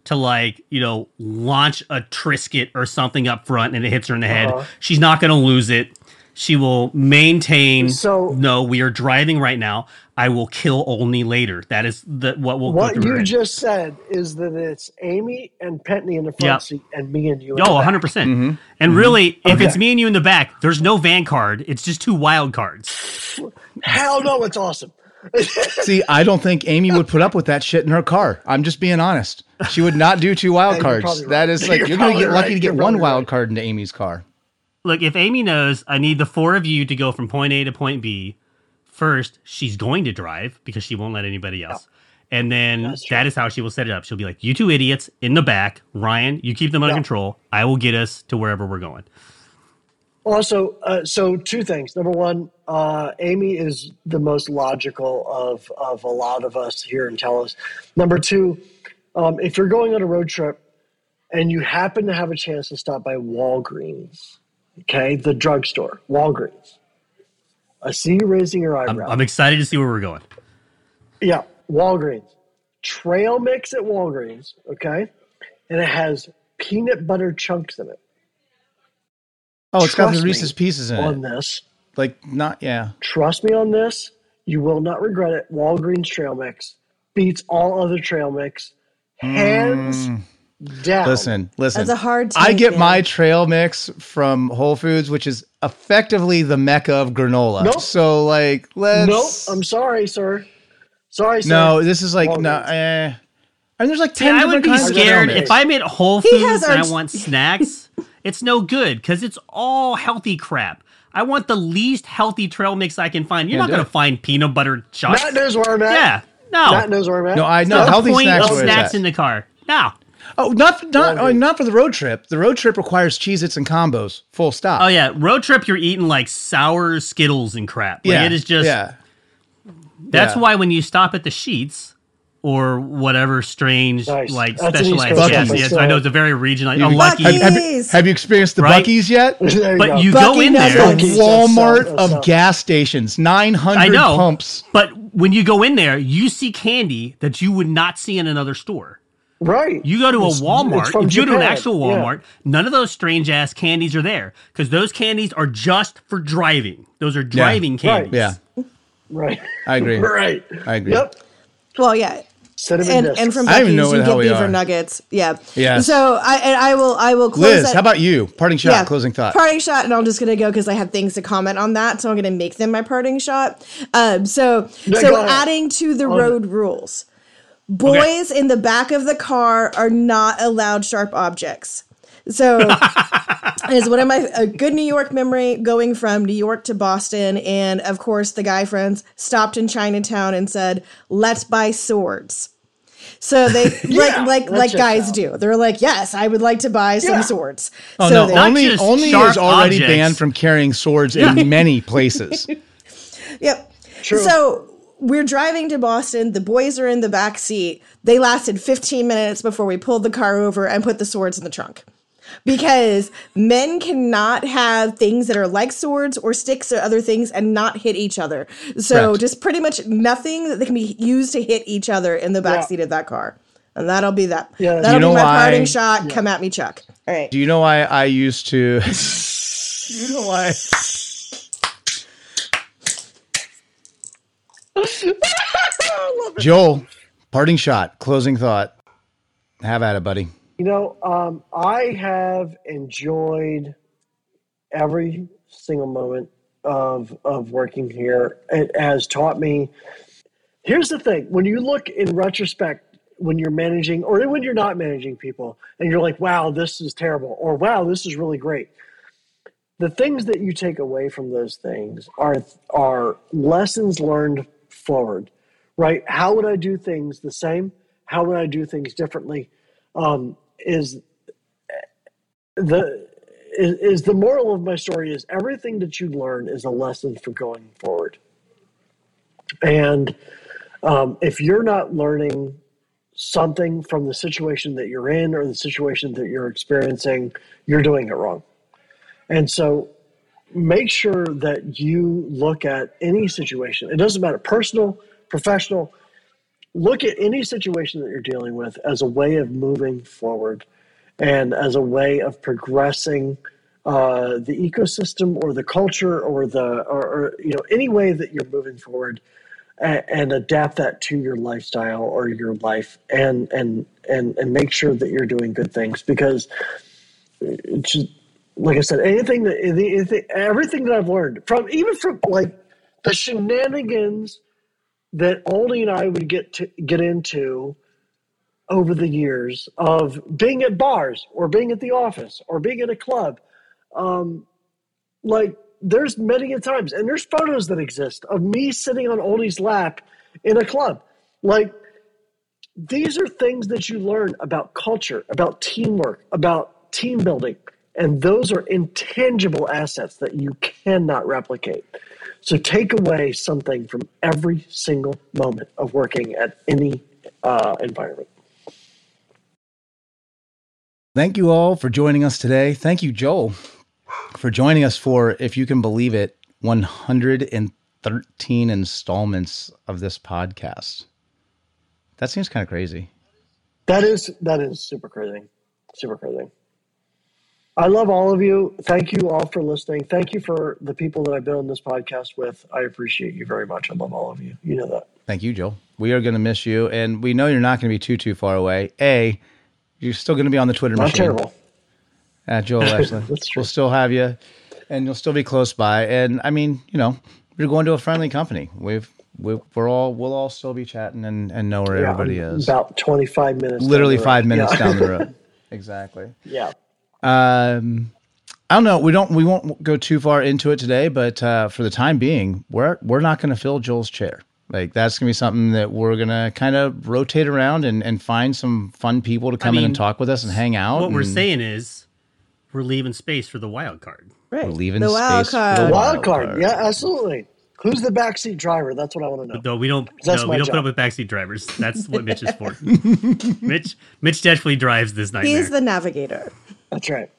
to like you know launch a Triscuit or something up front and it hits her in the head, Uh-huh. she's not going to lose it. She will maintain. So- no, we are driving right now. I will kill only later. That is the what will What go through her you head. just said is that it's Amy and Pentney in the front Yep. seat and me and you. in Oh, the 100%. percent mm-hmm. And mm-hmm. really, if Okay. it's me and you in the back, there's no van card. It's just two wild cards. Hell no, it's awesome. See, I don't think Amy would put up with that shit in her car. I'm just being honest. She would not do two wild cards. right. That is like You're you're, going to get lucky right. to get You're one wild right. card into Amy's car. Look, if Amy knows I need the four of you to go from point A to point B, first, she's going to drive because she won't let anybody else. And then that is how she will set it up. She'll be like, You two idiots in the back. Ryan, you keep them under Yeah. control. I will get us to wherever we're going. Also, uh, so two things. Number one, uh, Amy is the most logical of of a lot of us here in Talos. Number two, um, if you're going on a road trip and you happen to have a chance to stop by Walgreens, okay, the drugstore, Walgreens. I see you raising your I'm. I'm excited to see where we're going. Yeah, Walgreens. Trail mix at Walgreens, okay? And it has peanut butter chunks in it. Oh, it's got the Reese's Pieces in On it. this, Like not yeah. trust me on this, you will not regret it. Walgreens trail mix beats all other trail mix, hands mm. Down. Listen, listen. That's a hard I get man. my trail mix from Whole Foods, which is effectively the mecca of granola. Nope. So like, let's Nope, I'm sorry, sir. Sorry, sir. no. This is like no. Walgreens. Eh. I mean, there's like See, ten I different would be kinds of trail scared if I'm at Whole Foods and I want snacks. It's no good because it's all healthy crap. I want the least healthy trail mix I can find. You're Yeah, not do going it. to find peanut butter chunks. Matt knows where I'm at. Yeah, no. Matt knows where I'm at. No, I know What's healthy point snacks. of snacks in the car. No. Oh, not not oh, not for the road trip. The road trip requires Cheez-Its and combos. Full stop. Oh yeah, road trip. You're eating like sour Skittles and crap. Like, yeah. it is just. yeah. That's yeah. why when you stop at the Sheetz or whatever strange Nice. like That's specialized East gas. one, Yes, I know it's a very regional. You- a lucky. Have, have, Buc-ee's. have you experienced the Right? Buc-ee's yet? But go. you go Bucky in there. nuggets. Walmart that's of south. gas stations, nine hundred. I know. pumps. But when you go in there, you see candy that you would not see in another store. Right. You go to a It's- Walmart, it's if you go to an Japan. actual Yeah. Walmart, none of those strange ass candies are there because those candies are just for driving. Those are driving Right. candies. Yeah, Right. I agree. right. I agree. Yep. Well, yeah. Cinnamon And, discs. and from I don't even Buc-ee's, know you get beaver are. nuggets. Yeah. Yes. So I and I will I will close Liz, that- how about you? Parting shot, closing thought. Parting shot, and I'm just gonna go because I have things to comment on that, so I'm gonna make them my parting shot. Um, so No, so adding to the On road rules, boys in the back of the car are not allowed sharp objects. So it's one of my a good New York memory going from New York to Boston, and of course the guy friends stopped in Chinatown and said, "Let's buy swords." So they Yeah, like like like guys out. do. They're like, "Yes, I would like to buy some Yeah. swords." Oh so no, they, only only is already objects. banned from carrying swords in many places. Yep. True. So we're driving to Boston. The boys are in the back seat. They lasted 15 minutes before we pulled the car over and put the swords in the trunk. Because men cannot have things that are like swords or sticks or other things and not hit each other. So Correct. just pretty much nothing that can be used to hit each other in the back Yeah. seat of that car. And that'll be that. Yeah. that'll You know be my why- parting shot. Come at me, Chuck. All right. Do you know why I used to? you know why? Joel, parting shot, closing thought. Have at it, buddy. You know, um, I have enjoyed every single moment of of working here. It has taught me. Here's the thing: when you look in retrospect, when you're managing, or when you're not managing people, and you're like, "Wow, this is terrible," or "Wow, this is really great." The things that you take away from those things are are lessons learned forward, right? How would I do things the same? How would I do things differently? Um, is the is, is the moral of my story is everything that you learn is a lesson for going forward and um, if you're not learning something from the situation that you're in or the situation that you're experiencing you're doing it wrong and so make sure that you look at any situation. It doesn't matter personal professional. Look at any situation that you're dealing with as a way of moving forward and as a way of progressing uh, the ecosystem or the culture or the or, or you know any way that you're moving forward and, and adapt that to your lifestyle or your life and and and and make sure that you're doing good things because it's just, like I said anything that anything, everything that I've learned from even from like the shenanigans that Aldi and I would get to get into over the years of being at bars or being at the office or being at a club. Um, like there's many a times, and there's photos that exist of me sitting on Oldie's lap in a club. Like these are things that you learn about culture, about teamwork, about team building, and those are intangible assets that you cannot replicate. So take away something from every single moment of working at any uh, environment. Thank you all for joining us today. Thank you, Joel, for joining us for, if you can believe it, 113 installments of this podcast. That seems kind of crazy. That is that is super crazy, super crazy. I love all of you. Thank you all for listening. Thank you for the people that I've been on this podcast with. I appreciate you very much. I love all of you. You know that. Thank you, Joel. We are going to miss you, and we know you're not going to be too too far away. A, you're still going to be on the Twitter Not machine. terrible. at Joel Esler. We'll still have you, and you'll still be close by. And I mean, you know, you're going to a friendly company. We've we, we're all we'll all still be chatting and, and know where Yeah, everybody is. About twenty five minutes. down Literally the road. five minutes Yeah. down the road. exactly. yeah. Um, I don't know. We don't. We won't go too far into it today, but uh, for the time being, we're we're not going to fill Joel's chair. Like that's going to be something that we're going to kind of rotate around and, and find some fun people to come in mean, and talk with us and hang out. What we're saying is, we're leaving space for the wild card. Right. We're leaving the wild space for card. the The wild wild card. card. Yeah, absolutely. Who's the backseat driver? That's what I want to know. Though we don't, That's no, my we don't job. put up with backseat drivers. That's what Mitch is for. Mitch, Mitch definitely drives this nightmare. He's the navigator. That's right.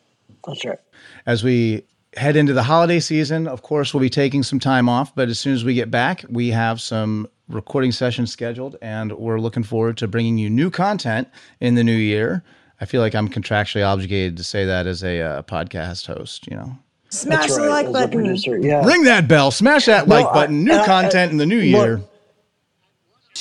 That's right. as we head into the holiday season, of course, we'll be taking some time off, but as soon as we get back, we have some recording sessions scheduled and we're looking forward to bringing you new content in the new year. I feel like I'm contractually obligated to say that as a uh, podcast host, you know. Smash That's the like As button. producer, yeah. Ring that bell, smash that like button, new I- I- content in the new look, year.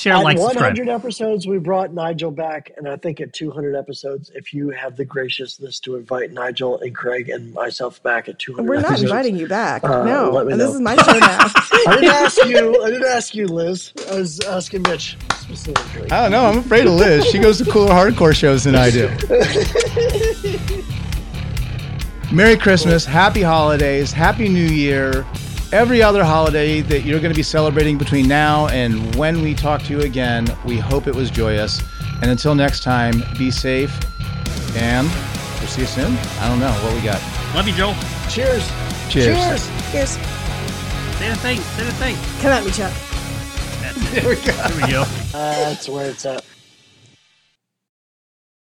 Share, At like, 100 subscribe. episodes, we brought Nigel back, and I think at 200 episodes, if you have the graciousness to invite Nigel and Craig and myself back at 200 We're not episodes. inviting you back. Uh, no, let me this know. is my show now. I didn't ask you. I didn't ask you, Liz. I was asking Mitch specifically. I don't know. I'm afraid of Liz. She goes to cooler hardcore shows than I do. Merry Christmas, Happy Holidays, Happy New Year, every other holiday that you're going to be celebrating between now and when we talk to you again. We hope it was joyous. And until next time, be safe and we'll see you soon. I don't know what we got. Love you, Joel. Cheers. Cheers. Cheers. Here's Say the thing. Say the thing. come at me, Chuck. There we go. There we go. Uh, that's where it's at.